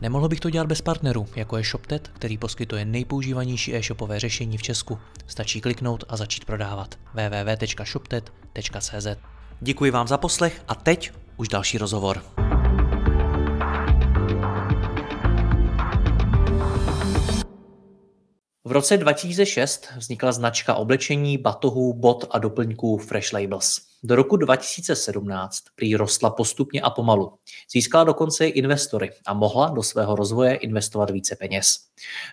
Nemohl bych to dělat bez partnerů, jako je ShopTet, který poskytuje nejpoužívanější e-shopové řešení v Česku. Stačí kliknout a začít prodávat. www.shoptet.cz Děkuji vám za poslech a teď už další rozhovor. V roce 2006 vznikla značka oblečení, batohů, bot a doplňků Fresh Labels. Do roku 2017 prý rostla postupně a pomalu. Získala dokonce i investory a mohla do svého rozvoje investovat více peněz.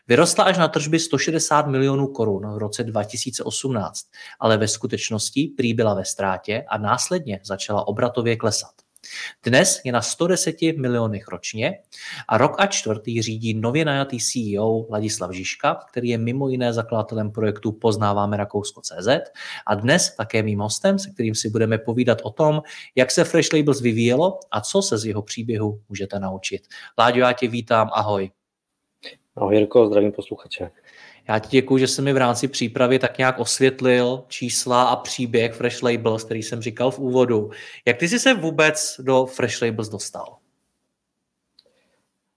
Vyrostla až na tržby 160 milionů korun v roce 2018, ale ve skutečnosti prý byla ve ztrátě a následně začala obratově klesat. Dnes je na 110 milionech ročně a rok a čtvrtý řídí nově najatý CEO Ladislav Žižka, který je mimo jiné zakladatelem projektu Poznáváme Rakousko.cz a dnes také mým hostem, se kterým si budeme povídat o tom, jak se Fresh Labels vyvíjelo a co se z jeho příběhu můžete naučit. Láďo, já tě vítám, ahoj. Ahoj Jirko, zdravím posluchače. Já ti děkuji, že jsi mi v rámci přípravy tak nějak osvětlil čísla a příběh Fresh Labels, který jsem říkal v úvodu. Jak ty jsi se vůbec do Fresh Labels dostal?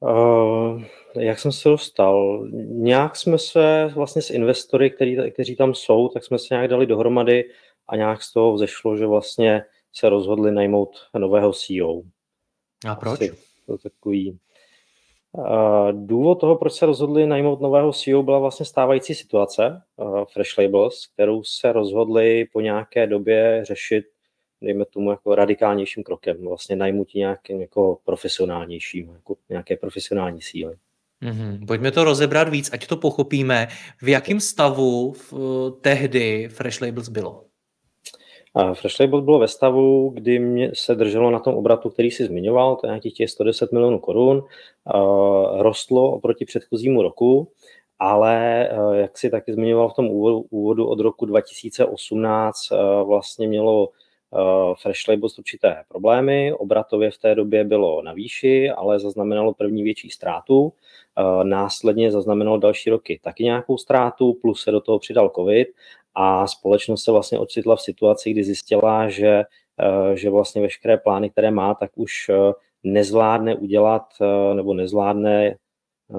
Uh, jak jsem se dostal? Nějak jsme se vlastně s investory, který, kteří tam jsou, tak jsme se nějak dali dohromady a nějak z toho vzešlo, že vlastně se rozhodli najmout nového CEO. A proč? Asi to takový Důvod toho, proč se rozhodli najmout nového CEO, byla vlastně stávající situace Fresh Labels, kterou se rozhodli po nějaké době řešit, dejme tomu, jako radikálnějším krokem, vlastně najmutí nějakým jako profesionálnějším, jako nějaké profesionální síly. Mm-hmm. Pojďme to rozebrat víc, ať to pochopíme. V jakém stavu v, tehdy Fresh Labels bylo? Fresh Label bylo ve stavu, kdy mě se drželo na tom obratu, který si zmiňoval, to je nějakých těch 110 milionů korun, rostlo oproti předchozímu roku, ale jak si taky zmiňoval v tom úvodu, úvodu od roku 2018 vlastně mělo Fresh Labels určité problémy, obratově v té době bylo na výši, ale zaznamenalo první větší ztrátu, následně zaznamenalo další roky taky nějakou ztrátu, plus se do toho přidal covid a společnost se vlastně ocitla v situaci, kdy zjistila, že, eh, že vlastně veškeré plány, které má, tak už eh, nezvládne udělat eh, nebo nezvládne,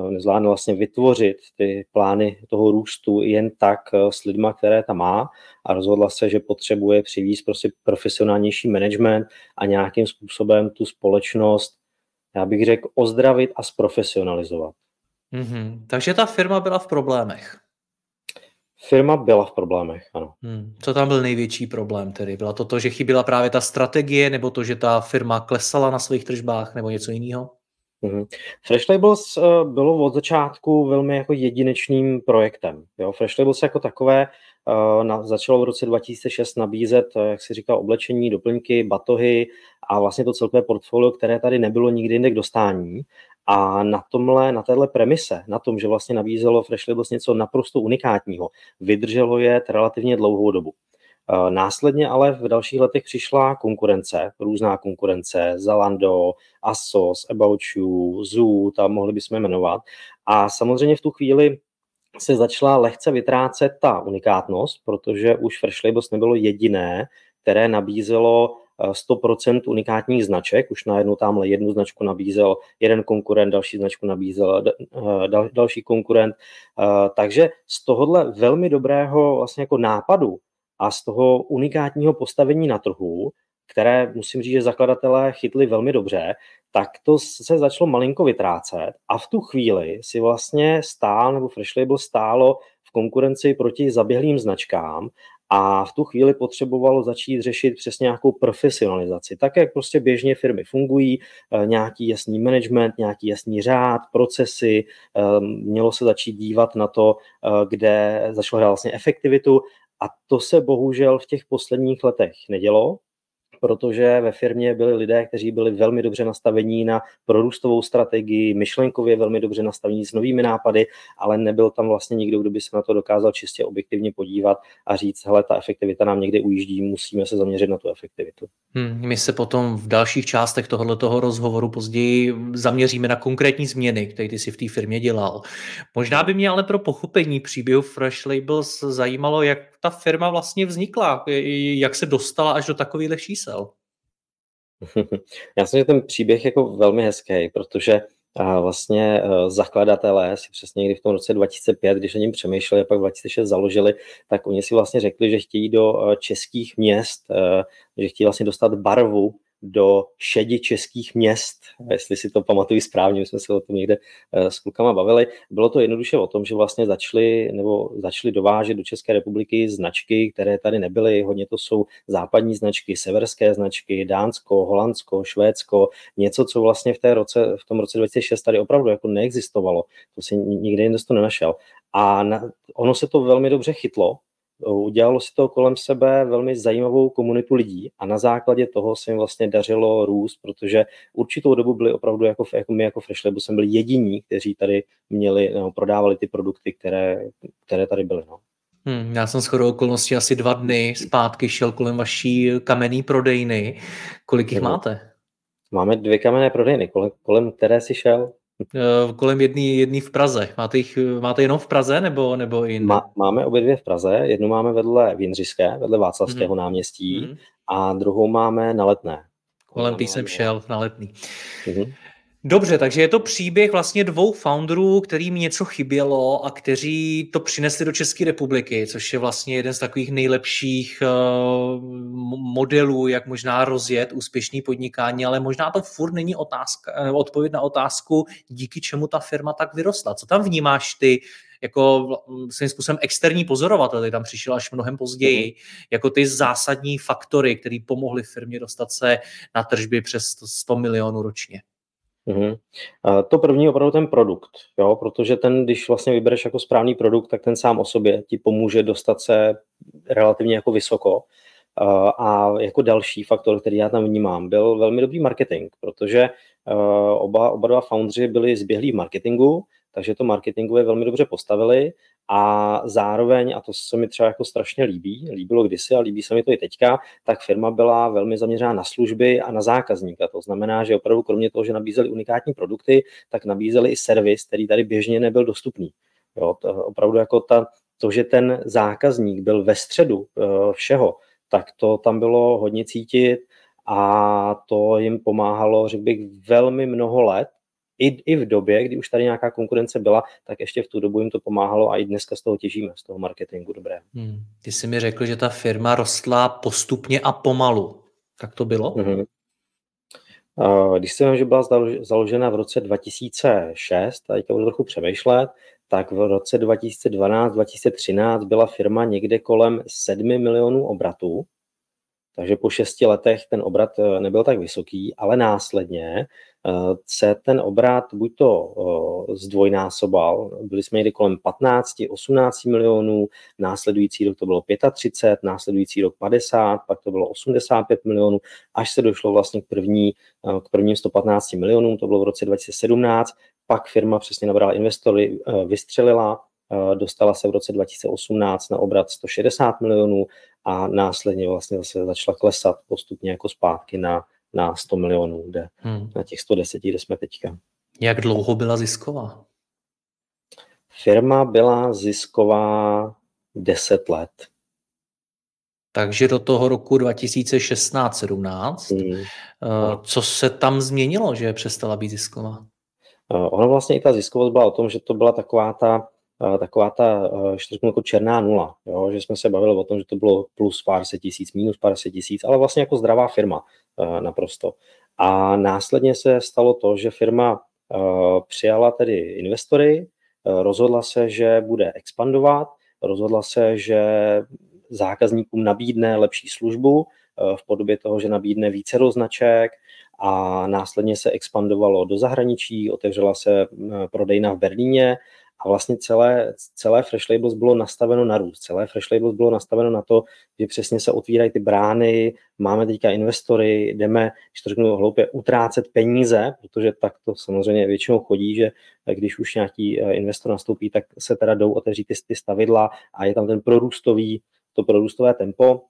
nezvládne vlastně vytvořit ty plány toho růstu jen tak s lidma, které tam má a rozhodla se, že potřebuje přivízt prostě profesionálnější management a nějakým způsobem tu společnost, já bych řekl, ozdravit a zprofesionalizovat. Mm-hmm. Takže ta firma byla v problémech. Firma byla v problémech, ano. Hmm. Co tam byl největší problém tedy? Byla to to, že chyběla právě ta strategie, nebo to, že ta firma klesala na svých tržbách, nebo něco jiného? Mm-hmm. Fresh Labels uh, bylo od začátku velmi jako jedinečným projektem. Jo? Fresh Labels jako takové uh, na, začalo v roce 2006 nabízet, uh, jak si říkal, oblečení, doplňky, batohy a vlastně to celkové portfolio, které tady nebylo nikdy jinde k dostání. A na tomhle, na téhle premise, na tom, že vlastně nabízelo Fresh Labels něco naprosto unikátního, vydrželo je relativně dlouhou dobu. Následně ale v dalších letech přišla konkurence, různá konkurence, Zalando, Asos, About You, Zoo, tam mohli bychom jmenovat. A samozřejmě v tu chvíli se začala lehce vytrácet ta unikátnost, protože už Fresh Labels nebylo jediné, které nabízelo 100% unikátních značek, už najednou tamhle jednu značku nabízel jeden konkurent, další značku nabízel dal, další konkurent. Takže z tohohle velmi dobrého vlastně jako nápadu a z toho unikátního postavení na trhu, které musím říct, že zakladatelé chytli velmi dobře, tak to se začalo malinko vytrácet a v tu chvíli si vlastně stál, nebo Fresh Label stálo v konkurenci proti zaběhlým značkám a v tu chvíli potřebovalo začít řešit přesně nějakou profesionalizaci. Tak, jak prostě běžně firmy fungují, eh, nějaký jasný management, nějaký jasný řád, procesy, eh, mělo se začít dívat na to, eh, kde začalo hrát vlastně efektivitu a to se bohužel v těch posledních letech nedělo, protože ve firmě byli lidé, kteří byli velmi dobře nastavení na prorůstovou strategii, myšlenkově velmi dobře nastavení s novými nápady, ale nebyl tam vlastně nikdo, kdo by se na to dokázal čistě objektivně podívat a říct, hele, ta efektivita nám někdy ujíždí, musíme se zaměřit na tu efektivitu. Hmm, my se potom v dalších částech tohoto rozhovoru později zaměříme na konkrétní změny, které ty si v té firmě dělal. Možná by mě ale pro pochopení příběhu Fresh Labels zajímalo, jak ta firma vlastně vznikla, jak se dostala až do takových čísel. Já myslím, že ten příběh je jako velmi hezký, protože a vlastně uh, zakladatelé si přesně někdy v tom roce 2005, když o něm přemýšleli a pak 2006 založili, tak oni si vlastně řekli, že chtějí do uh, českých měst, uh, že chtějí vlastně dostat barvu do šedi českých měst, jestli si to pamatuju správně, my jsme se o tom někde eh, s klukama bavili. Bylo to jednoduše o tom, že vlastně začali, nebo začali dovážet do České republiky značky, které tady nebyly. Hodně to jsou západní značky, severské značky, Dánsko, Holandsko, Švédsko, něco, co vlastně v, té roce, v tom roce 2006 tady opravdu jako neexistovalo. To si nikde jinde to nenašel. A na, ono se to velmi dobře chytlo, udělalo si to kolem sebe velmi zajímavou komunitu lidí a na základě toho se jim vlastně dařilo růst, protože určitou dobu byli opravdu jako, jako my jako Fresh Lab, jsme byli jediní, kteří tady měli, no, prodávali ty produkty, které, které tady byly. No. Hmm, já jsem shodou okolností asi dva dny zpátky šel kolem vaší kamenný prodejny. Kolik jich máte? Máme dvě kamenné prodejny, kolem, kolem které si šel? Eh, kolem jedný, jedný v Praze. Máte, jich, máte jenom v Praze nebo, nebo i Má, máme obě dvě v Praze. Jednu máme vedle Vínřiské, vedle Václavského mm. náměstí mm. a druhou máme na Letné. Kolem tý jsem šel na Letný. Mm. Dobře, takže je to příběh vlastně dvou founderů, kterým něco chybělo a kteří to přinesli do České republiky, což je vlastně jeden z takových nejlepších uh, modelů, jak možná rozjet úspěšný podnikání, ale možná to furt není otázka, uh, odpověď na otázku, díky čemu ta firma tak vyrostla. Co tam vnímáš ty jako svým způsobem externí pozorovatel, ty tam přišel až mnohem později, mm. jako ty zásadní faktory, které pomohly firmě dostat se na tržby přes 100 milionů ročně? Mm-hmm. To první je opravdu ten produkt, jo? protože ten, když vlastně vybereš jako správný produkt, tak ten sám o sobě ti pomůže dostat se relativně jako vysoko. A jako další faktor, který já tam vnímám, byl velmi dobrý marketing, protože oba, oba dva foundři byli zběhlí v marketingu, takže to marketingově velmi dobře postavili a zároveň, a to se mi třeba jako strašně líbí, líbilo kdysi a líbí se mi to i teďka, tak firma byla velmi zaměřená na služby a na zákazníka. To znamená, že opravdu kromě toho, že nabízeli unikátní produkty, tak nabízeli i servis, který tady běžně nebyl dostupný. Jo, to, opravdu jako ta, to, že ten zákazník byl ve středu uh, všeho, tak to tam bylo hodně cítit a to jim pomáhalo, řekl bych, velmi mnoho let i, i v době, kdy už tady nějaká konkurence byla, tak ještě v tu dobu jim to pomáhalo a i dneska z toho těžíme, z toho marketingu dobré. Hmm. Ty jsi mi řekl, že ta firma rostla postupně a pomalu. Tak to bylo? Mm-hmm. Když jsem že byla založena v roce 2006, a teďka budu trochu přemýšlet, tak v roce 2012-2013 byla firma někde kolem 7 milionů obratů, takže po šesti letech ten obrat eh, nebyl tak vysoký, ale následně Eh, se ten obrat buď to eh, zdvojnásobal, byli jsme někdy kolem 15-18 milionů, následující rok to bylo 35, následující rok 50, pak to bylo 85 milionů, až se došlo vlastně k, první, k prvním 115 milionům, to bylo v roce 2017, pak firma přesně nabrala investory, vystřelila, dostala se v roce 2018 na obrat 160 milionů a následně vlastně zase začala klesat postupně jako zpátky na na 100 milionů, kde hmm. na těch 110, kde jsme teďka. Jak dlouho byla zisková? Firma byla zisková 10 let. Takže do toho roku 2016-17. Hmm. Eh, co se tam změnilo, že přestala být zisková? Eh, ono vlastně i ta ziskovost byla o tom, že to byla taková ta taková ta, že to jako černá nula, jo? že jsme se bavili o tom, že to bylo plus pár set tisíc, minus pár set tisíc, ale vlastně jako zdravá firma naprosto. A následně se stalo to, že firma přijala tedy investory, rozhodla se, že bude expandovat, rozhodla se, že zákazníkům nabídne lepší službu v podobě toho, že nabídne více roznaček a následně se expandovalo do zahraničí, otevřela se prodejna v Berlíně a vlastně celé, celé Fresh Labels bylo nastaveno na růst. Celé Fresh Labels bylo nastaveno na to, že přesně se otvírají ty brány, máme teďka investory, jdeme, když to řeknu hloupě, utrácet peníze, protože tak to samozřejmě většinou chodí, že když už nějaký eh, investor nastoupí, tak se teda jdou otevřít ty, ty stavidla a je tam ten prorůstový, to prorůstové tempo.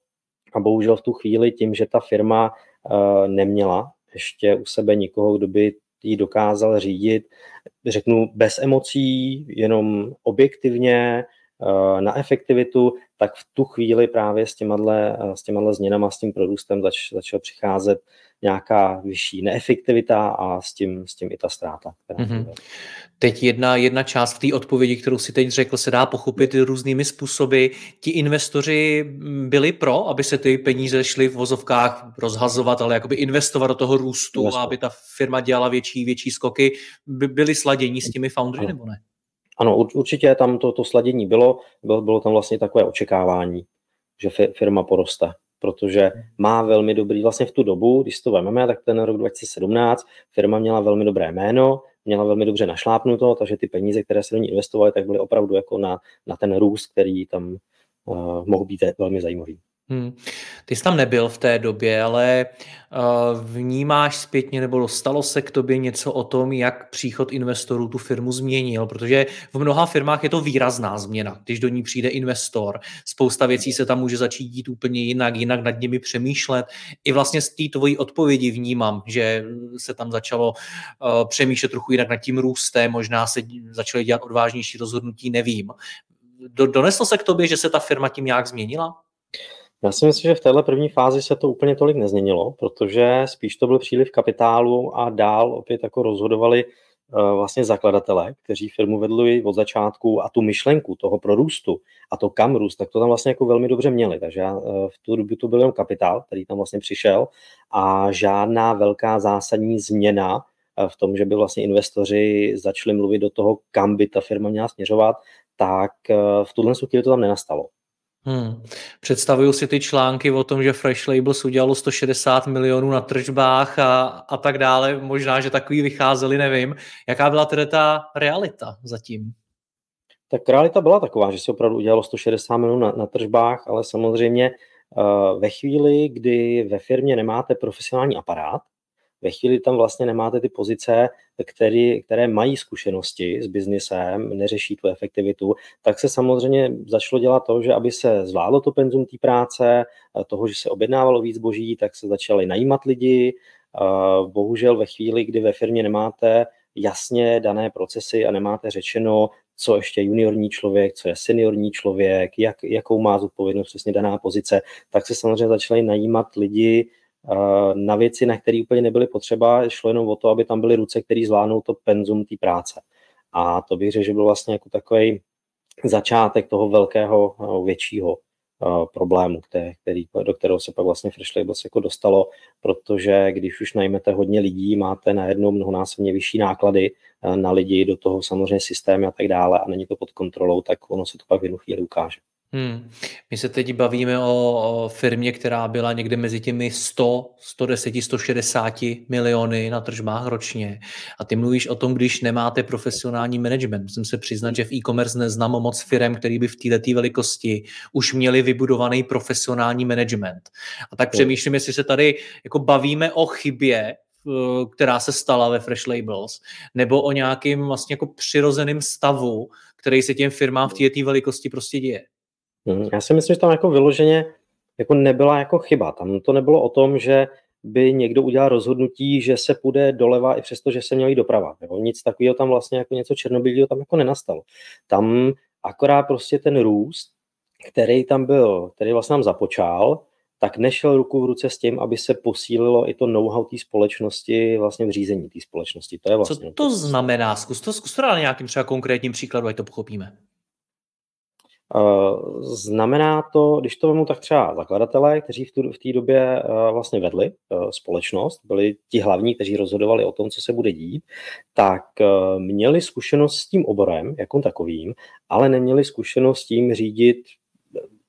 A bohužel v tu chvíli tím, že ta firma uh, neměla ještě u sebe nikoho, kdo by ji dokázal řídit, řeknu bez emocí, jenom objektivně, na efektivitu, tak v tu chvíli právě s těmahle, eh, s těmahle změnama, s tím produstem zač, začal přicházet nějaká vyšší neefektivita a s tím, s tím i ta ztráta. Mm-hmm. Teď jedna, jedna část v té odpovědi, kterou si teď řekl, se dá pochopit různými způsoby. Ti investoři byli pro, aby se ty peníze šly v vozovkách rozhazovat, ale jakoby investovat do toho růstu, a aby ta firma dělala větší, větší skoky. By byli sladění s těmi foundry, nebo ne? Ano, určitě tam to, to sladění bylo. bylo. Bylo tam vlastně takové očekávání, že firma poroste protože má velmi dobrý, vlastně v tu dobu, když to vezmeme, tak ten rok 2017, firma měla velmi dobré jméno, měla velmi dobře našlápnuto, takže ty peníze, které se do ní investovaly, tak byly opravdu jako na, na ten růst, který tam uh, mohl být velmi zajímavý. Hmm. Ty jsi tam nebyl v té době, ale uh, vnímáš zpětně, nebo dostalo se k tobě něco o tom, jak příchod investorů tu firmu změnil, protože v mnoha firmách je to výrazná změna. Když do ní přijde investor, spousta věcí se tam může začít dít úplně jinak, jinak nad nimi přemýšlet. I vlastně z té tvojí odpovědi vnímám, že se tam začalo uh, přemýšlet trochu jinak nad tím růstem, možná se začaly dělat odvážnější rozhodnutí, nevím. Do, doneslo se k tobě, že se ta firma tím nějak změnila? Já si myslím, že v téhle první fázi se to úplně tolik nezměnilo, protože spíš to byl příliv kapitálu a dál opět jako rozhodovali uh, vlastně zakladatelé, kteří firmu vedli od začátku a tu myšlenku toho prorůstu a to kam růst, tak to tam vlastně jako velmi dobře měli. Takže uh, v tu dobu to byl jen kapitál, který tam vlastně přišel a žádná velká zásadní změna uh, v tom, že by vlastně investoři začali mluvit do toho, kam by ta firma měla směřovat, tak v tuhle chvíli to tam nenastalo. Hmm. Představuju si ty články o tom, že Fresh Labels udělalo 160 milionů na tržbách a, a tak dále. Možná, že takový vycházeli, nevím. Jaká byla tedy ta realita zatím? Tak realita byla taková, že se opravdu udělalo 160 milionů na, na tržbách, ale samozřejmě uh, ve chvíli, kdy ve firmě nemáte profesionální aparát, ve chvíli tam vlastně nemáte ty pozice, který, které mají zkušenosti s biznisem, neřeší tu efektivitu, tak se samozřejmě začalo dělat to, že aby se zvládlo to penzum té práce, toho, že se objednávalo víc boží, tak se začaly najímat lidi. Bohužel ve chvíli, kdy ve firmě nemáte jasně dané procesy a nemáte řečeno, co ještě juniorní člověk, co je seniorní člověk, jak, jakou má zodpovědnost přesně daná pozice, tak se samozřejmě začaly najímat lidi, na věci, na které úplně nebyly potřeba, šlo jenom o to, aby tam byly ruce, které zvládnou to penzum té práce. A to bych řekl, že byl vlastně jako takový začátek toho velkého, většího problému, který, do kterého se pak vlastně Fresh Labels jako dostalo, protože když už najmete hodně lidí, máte najednou mnohonásobně vyšší náklady na lidi, do toho samozřejmě systémy a tak dále a není to pod kontrolou, tak ono se to pak v jednu chvíli ukáže. Hmm. My se teď bavíme o, o firmě, která byla někde mezi těmi 100, 110, 160 miliony na tržbách ročně. A ty mluvíš o tom, když nemáte profesionální management. Musím se přiznat, že v e-commerce neznám moc firm, který by v této velikosti už měli vybudovaný profesionální management. A tak přemýšlím, jestli se tady jako bavíme o chybě, která se stala ve Fresh Labels, nebo o nějakým vlastně jako přirozeným stavu, který se těm firmám v této velikosti prostě děje. Mhm. Já si myslím, že tam jako vyloženě jako nebyla jako chyba. Tam to nebylo o tom, že by někdo udělal rozhodnutí, že se půjde doleva i přesto, že se měl jít doprava. Jo? Nic takového tam vlastně jako něco černobílého tam jako nenastalo. Tam akorát prostě ten růst, který tam byl, který vlastně nám započal, tak nešel ruku v ruce s tím, aby se posílilo i to know-how té společnosti vlastně v řízení té společnosti. To je vlastně Co to, znamená? Zkus to, zkus to nějakým třeba konkrétním příkladu, ať to pochopíme. Eh, znamená to, když to vemu tak třeba zakladatelé, kteří v, té době eh, vlastně vedli eh, společnost, byli ti hlavní, kteří rozhodovali o tom, co se bude dít, tak měli zkušenost s tím oborem jako takovým, ale neměli zkušenost s tím řídit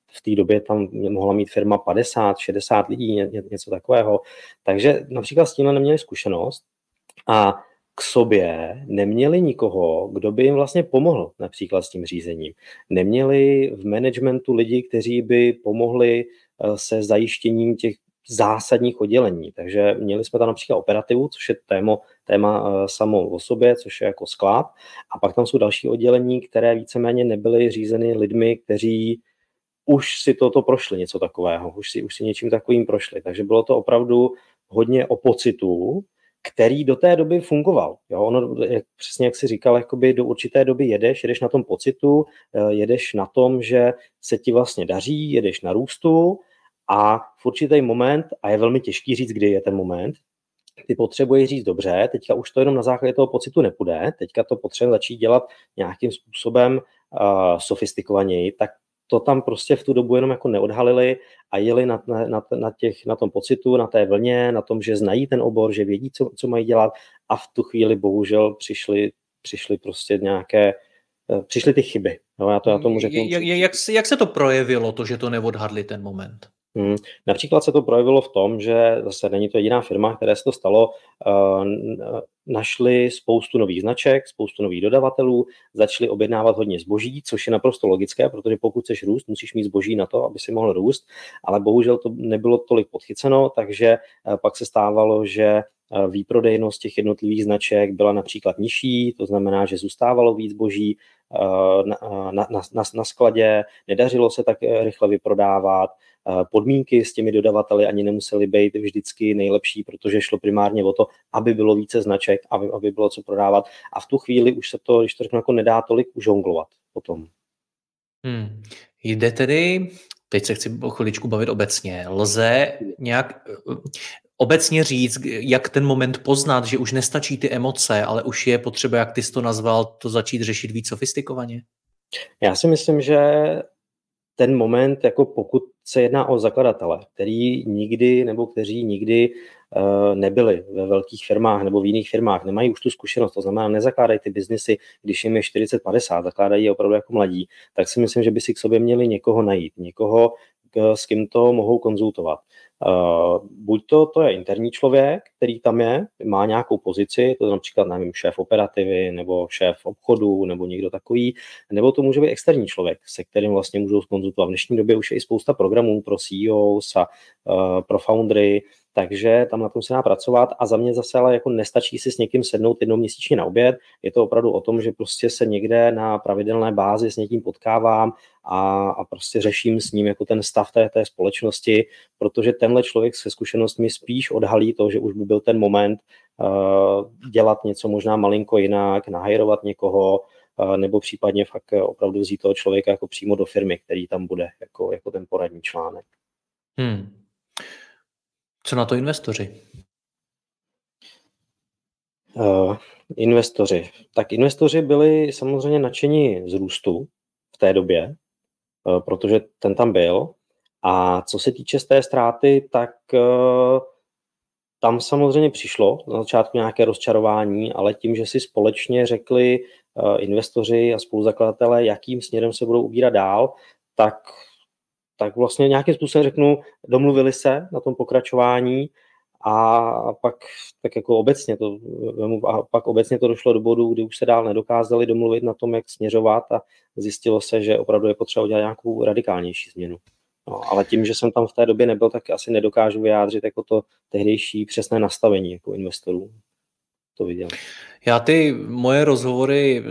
v té době tam mohla mít firma 50, 60 lidí, ně, něco takového. Takže například s tímhle neměli zkušenost a k sobě neměli nikoho, kdo by jim vlastně pomohl například s tím řízením. Neměli v managementu lidi, kteří by pomohli eh, se zajištěním těch zásadních oddělení. Takže měli jsme tam například operativu, což je téma, téma eh, samo o sobě, což je jako sklad. A pak tam jsou další oddělení, které víceméně nebyly řízeny lidmi, kteří už si toto prošli, něco takového, už si, už si něčím takovým prošli. Takže bylo to opravdu hodně o pocitu, který do té doby fungoval. Jo, ono, jak, přesně jak si říkal, jakoby do určité doby jedeš, jedeš na tom pocitu, eh, jedeš na tom, že se ti vlastně daří, jedeš na růstu a v určitý moment, a je velmi těžký říct, kdy je ten moment, ty potřebuješ říct dobře, teďka už to jenom na základě toho pocitu nepůjde, teďka to potřebujeme začít dělat nějakým způsobem uh, sofistikovaněji, tak to tam prostě v tu dobu jenom jako neodhalili a jeli na, na, na, těch, na tom pocitu, na té vlně, na tom, že znají ten obor, že vědí, co, co mají dělat a v tu chvíli bohužel přišly, přišly prostě nějaké, eh, přišly ty chyby. No, já, to, já tomu řeknu. Jak, jak, jak se to projevilo, to, že to neodhadli ten moment? Hmm. Například se to projevilo v tom, že zase není to jediná firma, které se to stalo, uh, našli spoustu nových značek, spoustu nových dodavatelů, začali objednávat hodně zboží, což je naprosto logické, protože pokud chceš růst, musíš mít zboží na to, aby si mohl růst, ale bohužel to nebylo tolik podchyceno, takže uh, pak se stávalo, že výprodejnost těch jednotlivých značek byla například nižší, to znamená, že zůstávalo víc zboží na, na, na, na skladě, nedařilo se tak rychle vyprodávat, podmínky s těmi dodavateli ani nemusely být vždycky nejlepší, protože šlo primárně o to, aby bylo více značek, aby, aby bylo co prodávat. A v tu chvíli už se to, když to řeknu, jako nedá tolik užonglovat potom. Hmm. Jde tedy, teď se chci o chviličku bavit obecně, lze nějak obecně říct, jak ten moment poznat, že už nestačí ty emoce, ale už je potřeba, jak ty jsi to nazval, to začít řešit víc sofistikovaně? Já si myslím, že ten moment, jako pokud se jedná o zakladatele, který nikdy nebo kteří nikdy uh, nebyli ve velkých firmách nebo v jiných firmách, nemají už tu zkušenost, to znamená, nezakládají ty biznisy, když jim je 40-50, zakládají je opravdu jako mladí, tak si myslím, že by si k sobě měli někoho najít, někoho, s kým to mohou konzultovat. Uh, buď to, to je interní člověk, který tam je, má nějakou pozici, to je například, nevím, šéf operativy, nebo šéf obchodu, nebo někdo takový, nebo to může být externí člověk, se kterým vlastně můžou konzultovat. V dnešní době už je i spousta programů pro CEOs a uh, pro foundry, takže tam na tom se dá pracovat a za mě zase ale jako nestačí si s někým sednout jednou měsíčně na oběd, je to opravdu o tom, že prostě se někde na pravidelné bázi s někým potkávám a, a prostě řeším s ním jako ten stav té, té společnosti, protože tenhle člověk se zkušenostmi spíš odhalí to, že už by byl ten moment uh, dělat něco možná malinko jinak, nahajrovat někoho, uh, nebo případně fakt opravdu vzít toho člověka jako přímo do firmy, který tam bude jako, jako ten poradní článek. Hmm. Co na to investoři? Uh, investoři. Tak investoři byli samozřejmě nadšení z růstu v té době, uh, protože ten tam byl. A co se týče z té ztráty, tak uh, tam samozřejmě přišlo na začátku nějaké rozčarování, ale tím, že si společně řekli investoři a spoluzakladatelé, jakým směrem se budou ubírat dál, tak tak vlastně nějakým způsobem řeknu, domluvili se na tom pokračování a pak tak jako obecně to, a pak obecně to došlo do bodu, kdy už se dál nedokázali domluvit na tom, jak směřovat a zjistilo se, že opravdu je potřeba udělat nějakou radikálnější změnu. No, ale tím, že jsem tam v té době nebyl, tak asi nedokážu vyjádřit jako to tehdejší přesné nastavení jako investorů. To viděl. Já ty moje rozhovory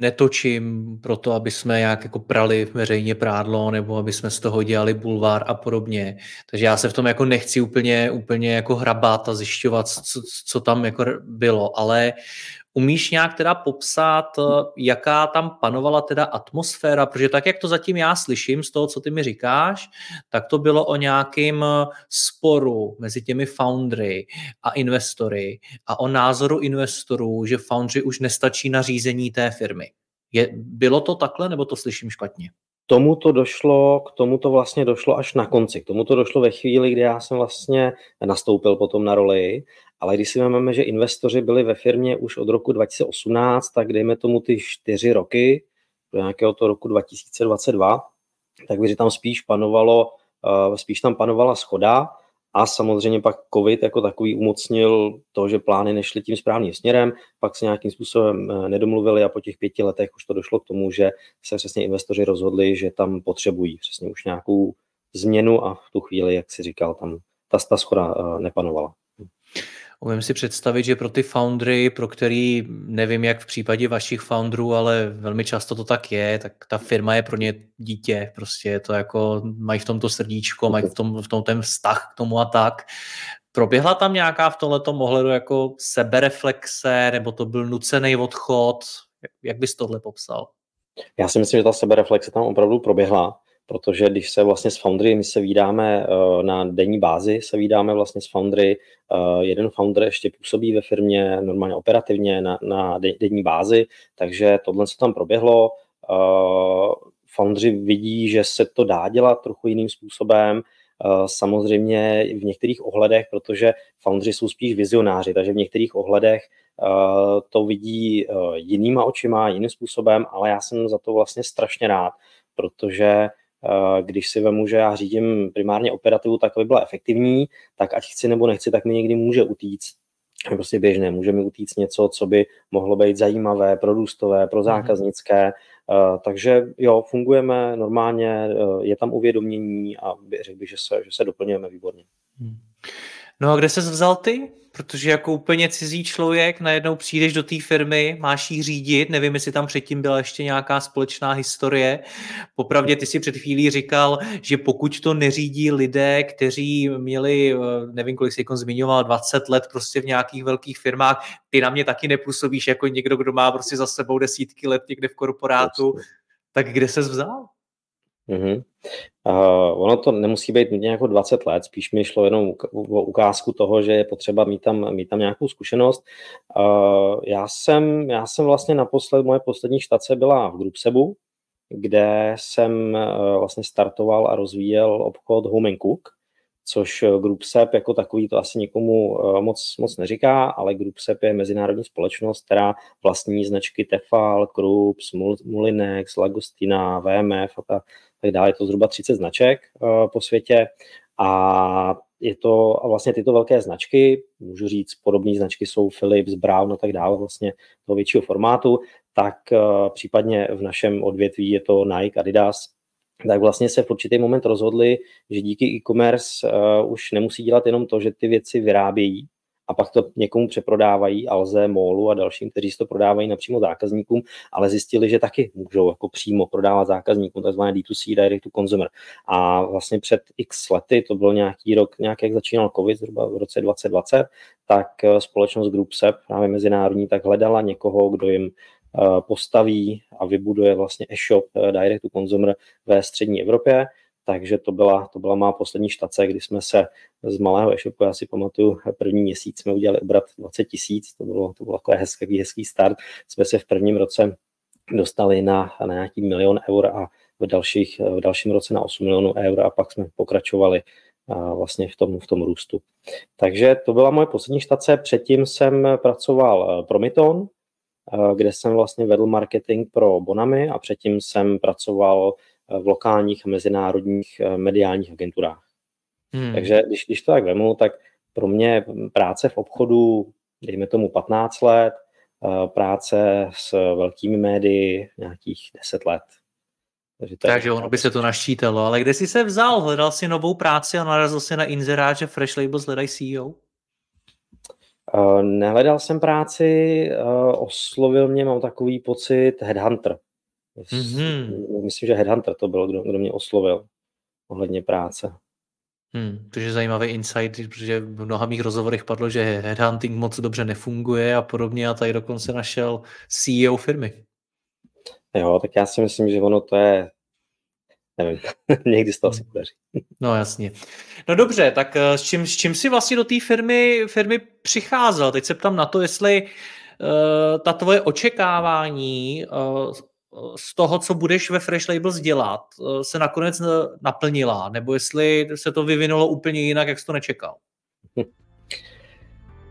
netočím proto, aby jsme nějak jako prali veřejně prádlo nebo aby jsme z toho dělali bulvár a podobně. Takže já se v tom jako nechci úplně, úplně jako hrabat a zjišťovat, co, co tam jako bylo, ale Umíš nějak teda popsat, eh, jaká tam panovala teda atmosféra, protože tak, jak to zatím já slyším z toho, co ty mi říkáš, tak to bylo o nějakém eh, sporu mezi těmi foundry a investory a o názoru investorů, že foundry už nestačí na řízení té firmy. Je, bylo to takhle, nebo to slyším špatně? tomu to došlo, k tomu to vlastně došlo až na konci. K tomu to došlo ve chvíli, kdy já jsem vlastně nastoupil potom na roli, ale když si vezmeme, že investoři byli ve firmě už od roku 2018, tak dejme tomu ty čtyři roky, do nějakého toho roku 2022, tak by tam spíš panovalo, uh, spíš tam panovala schoda A samozřejmě pak COVID jako takový umocnil to, že plány nešly tím správným směrem, pak se nějakým způsobem eh, nedomluvili a po těch pěti letech už to došlo k tomu, že se přesně investoři rozhodli, že tam potřebují přesně už nějakou změnu a v tu chvíli, jak si říkal, tam ta, ta schoda eh, nepanovala. Umím si představit, že pro ty foundry, pro který nevím, jak v případě vašich foundrů, ale velmi často to tak je, tak ta firma je pro ně dítě, prostě je to jako, mají v tomto srdíčko, mají v tom, v tom ten vztah k tomu a tak. Proběhla tam nějaká v tomhle ohledu jako sebereflexe, nebo to byl nucený odchod? Jak bys tohle popsal? Já si myslím, že ta sebereflexe tam opravdu proběhla protože když se vlastně s foundry, my se vydáme eh, na denní bázi, se vydáme vlastně s foundry, eh, jeden founder ještě působí ve firmě normálně operativně na, na denní bázi, takže tohle se tam proběhlo. Eh, foundry vidí, že se to dá dělat trochu jiným způsobem, samozřejmě v některých ohledech, protože foundry jsou spíš vizionáři, takže v některých ohledech to vidí jinýma očima, jiným způsobem, ale já jsem za to vlastně strašně rád, protože když si vemu, že já řídím primárně operativu tak, aby byla efektivní, tak ať chci nebo nechci, tak mi někdy může utíct prostě běžné. Může mi utíct něco, co by mohlo být zajímavé, produstové, pro zákaznické. Uh, takže jo, fungujeme normálně, uh, je tam uvědomění a řekl bych, že se, že se doplňujeme výborně. No a kde se vzal ty? Protože jako úplně cizí člověk najednou přijdeš do té firmy, máš jí řídit, nevím, jestli tam předtím byla ještě nějaká společná historie. Popravdě ty si před chvílí říkal, že pokud to neřídí lidé, kteří měli, eh, nevím, kolik jsi jako zmiňoval, 20 let prostě v nějakých velkých firmách, ty na mě taky nepůsobíš jako někdo, kdo má prostě za sebou desítky let někde v korporátu. Tak kde se vzal? Mm-hmm. Uh, ono to nemusí být nutně jako 20 let, spíš mi šlo jenom o ukázku toho, že je potřeba mít tam, mít tam nějakou zkušenost. Uh, já, jsem, já jsem vlastně naposled, moje poslední štace byla v Groupsebu, kde jsem uh, vlastně startoval a rozvíjel obchod Home Cook, což GroupSep jako takový to asi nikomu moc, moc neříká, ale GroupSep je mezinárodní společnost, která vlastní značky Tefal, Krups, Mulinex, Lagostina, VMF a ta tak dále. Je to zhruba 30 značek uh, po světě a je to a vlastně tyto velké značky, můžu říct, podobné značky jsou Philips, Brown a tak dále, vlastně toho většího formátu, tak případně v našem odvětví je to Nike, Adidas, tak vlastně se v určitý moment rozhodli, že díky e-commerce uh, už nemusí dělat jenom to, že ty věci vyrábějí, a pak to někomu přeprodávají, Alze, Molu a dalším, kteří si to prodávají napřímo zákazníkům, ale zjistili, že taky můžou jako přímo prodávat zákazníkům, takzvané D2C, Direct to Consumer. A vlastně před x lety, to byl nějaký rok, nějak jak začínal COVID, zhruba v roce 2020, tak eh, společnost GroupSep, právě mezinárodní, tak hledala někoho, kdo jim postaví a vybuduje vlastně e-shop eh, Direct to Consumer ve střední Evropě takže to byla, to byla má poslední štace, kdy jsme se z malého e-shopu, já si pamatuju, první měsíc jsme udělali obrat 20 tisíc, to bylo, to bylo takový hezký, hezký start. Jsme se v prvním roce dostali na, na nějaký milion eur a v, dalších, v dalším roce na 8 milionů eur a pak jsme pokračovali a vlastně v tom, v tom růstu. Takže to byla moje poslední štace. Předtím jsem pracoval pro Myton, kde jsem vlastně vedl marketing pro Bonami a předtím jsem pracoval v lokálních a mezinárodních eh, mediálních agenturách. Hmm. Takže když, když to tak vemu, tak pro mě práce v obchodu, dejme tomu 15 let, eh, práce s velkými médii nějakých 10 let. Takže, to Takže ono by se to naščítalo, ale kde jsi se vzal? Hledal jsi novou práci a narazil si na inzerát, že Fresh Labels hledají CEO? Uh, nehledal jsem práci, uh, oslovil mě, mám takový pocit, headhunter. Mm-hmm. Myslím, že Headhunter to byl, kdo, kdo mě oslovil ohledně práce. Hmm, to je zajímavý insight, protože v mnoha mých rozhovorech padlo, že headhunting moc dobře nefunguje a podobně a tady dokonce našel CEO firmy. Jo, tak já si myslím, že ono to je nevím, někdy z toho si podaří. No jasně. No dobře, tak eh, s čím, s čím jsi vlastně do té firmy, firmy přicházel? Teď se ptám na to, jestli uh, ta tvoje očekávání uh, z toho, co budeš ve Fresh Labels dělat, eh, se nakonec naplnila, nebo jestli se to vyvinulo úplně jinak, jak jsi to nečekal? Uh,